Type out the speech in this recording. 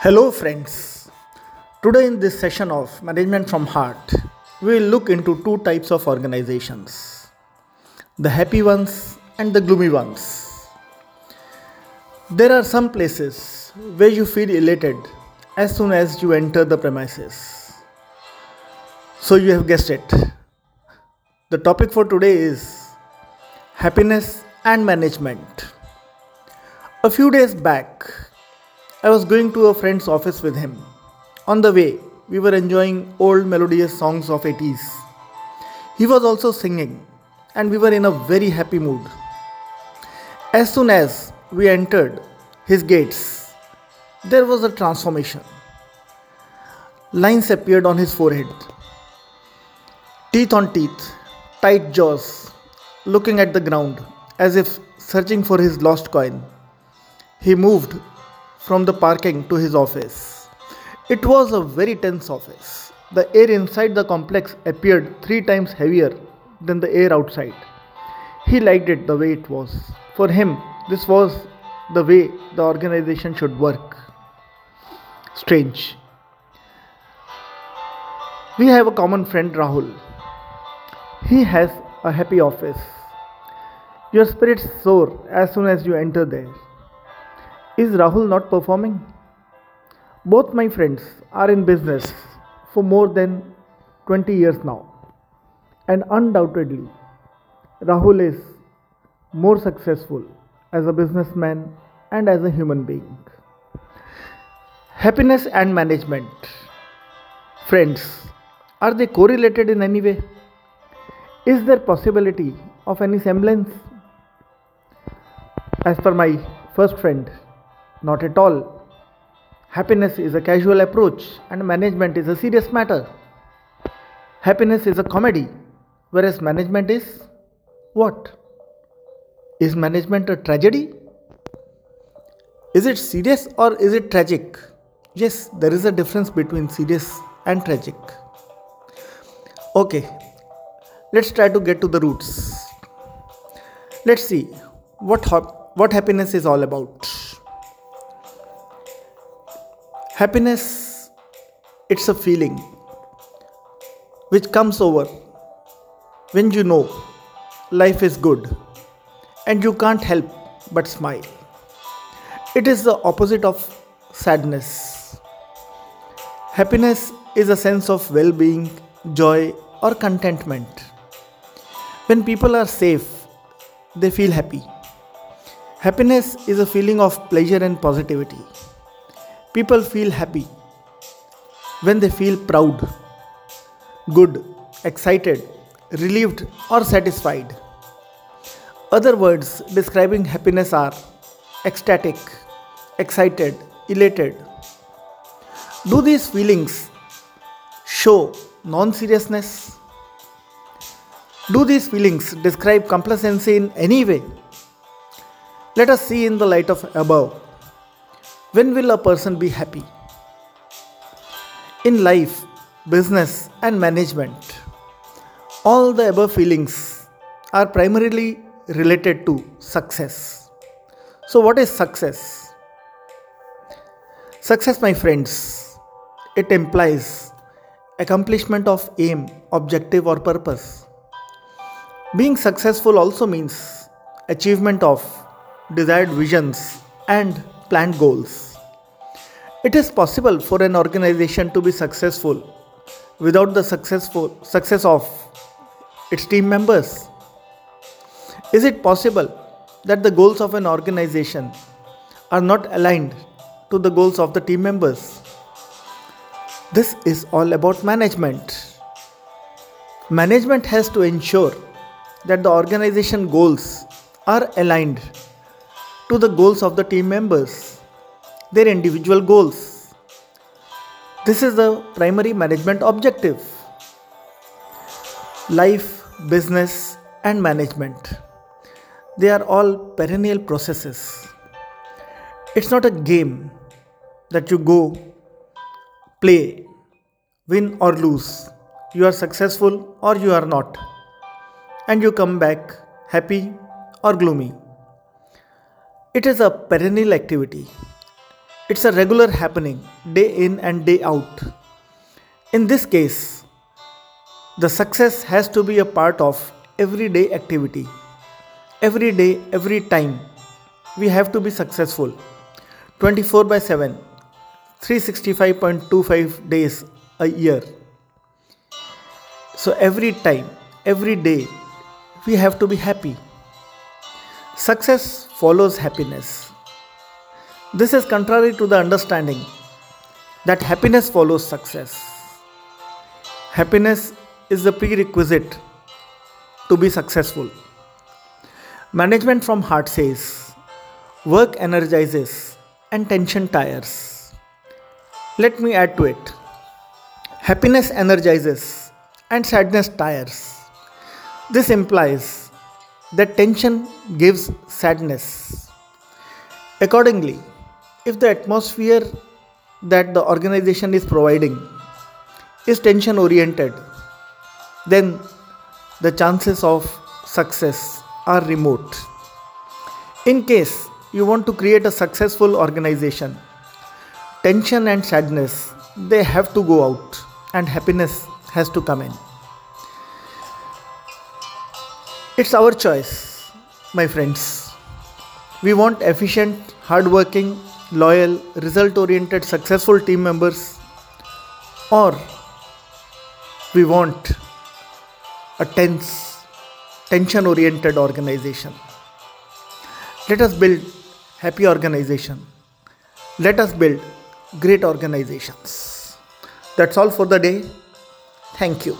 Hello, friends. Today, in this session of Management from Heart, we will look into two types of organizations the happy ones and the gloomy ones. There are some places where you feel elated as soon as you enter the premises. So, you have guessed it. The topic for today is happiness and management. A few days back, I was going to a friend's office with him. On the way, we were enjoying old melodious songs of 80s. He was also singing, and we were in a very happy mood. As soon as we entered his gates, there was a transformation. Lines appeared on his forehead, teeth on teeth, tight jaws, looking at the ground as if searching for his lost coin. He moved from the parking to his office. It was a very tense office. The air inside the complex appeared three times heavier than the air outside. He liked it the way it was. For him, this was the way the organization should work. Strange. We have a common friend, Rahul. He has a happy office. Your spirits soar as soon as you enter there. Is Rahul not performing? Both my friends are in business for more than 20 years now. And undoubtedly, Rahul is more successful as a businessman and as a human being. Happiness and management. Friends, are they correlated in any way? Is there possibility of any semblance? As per my first friend, not at all. Happiness is a casual approach and management is a serious matter. Happiness is a comedy, whereas management is what? Is management a tragedy? Is it serious or is it tragic? Yes, there is a difference between serious and tragic. Okay, let's try to get to the roots. Let's see what, what happiness is all about. Happiness, it's a feeling which comes over when you know life is good and you can't help but smile. It is the opposite of sadness. Happiness is a sense of well being, joy, or contentment. When people are safe, they feel happy. Happiness is a feeling of pleasure and positivity. People feel happy when they feel proud, good, excited, relieved, or satisfied. Other words describing happiness are ecstatic, excited, elated. Do these feelings show non seriousness? Do these feelings describe complacency in any way? Let us see in the light of above. When will a person be happy? In life, business, and management, all the above feelings are primarily related to success. So, what is success? Success, my friends, it implies accomplishment of aim, objective, or purpose. Being successful also means achievement of desired visions and planned goals. It is possible for an organization to be successful without the successful success of its team members. Is it possible that the goals of an organization are not aligned to the goals of the team members? This is all about management. Management has to ensure that the organization goals are aligned to the goals of the team members, their individual goals. This is the primary management objective. Life, business, and management. They are all perennial processes. It's not a game that you go, play, win or lose. You are successful or you are not. And you come back happy or gloomy. It is a perennial activity It's a regular happening, day in and day out. In this case, the success has to be a part of everyday activity. Every day, every time, we have to be successful. 24 by 7, 365.25 days a year. So, every time, every day, we have to be happy. Success follows happiness. This is contrary to the understanding that happiness follows success. Happiness is the prerequisite to be successful. Management from heart says work energizes and tension tires. Let me add to it. Happiness energizes and sadness tires. This implies that tension gives sadness. Accordingly, if the atmosphere that the organization is providing is tension oriented, then the chances of success are remote. In case you want to create a successful organization, tension and sadness they have to go out and happiness has to come in. It's our choice, my friends. We want efficient, hardworking, loyal, result oriented, successful team members, or we want a tense, tension oriented organization. Let us build happy organization. Let us build great organizations. That's all for the day. Thank you.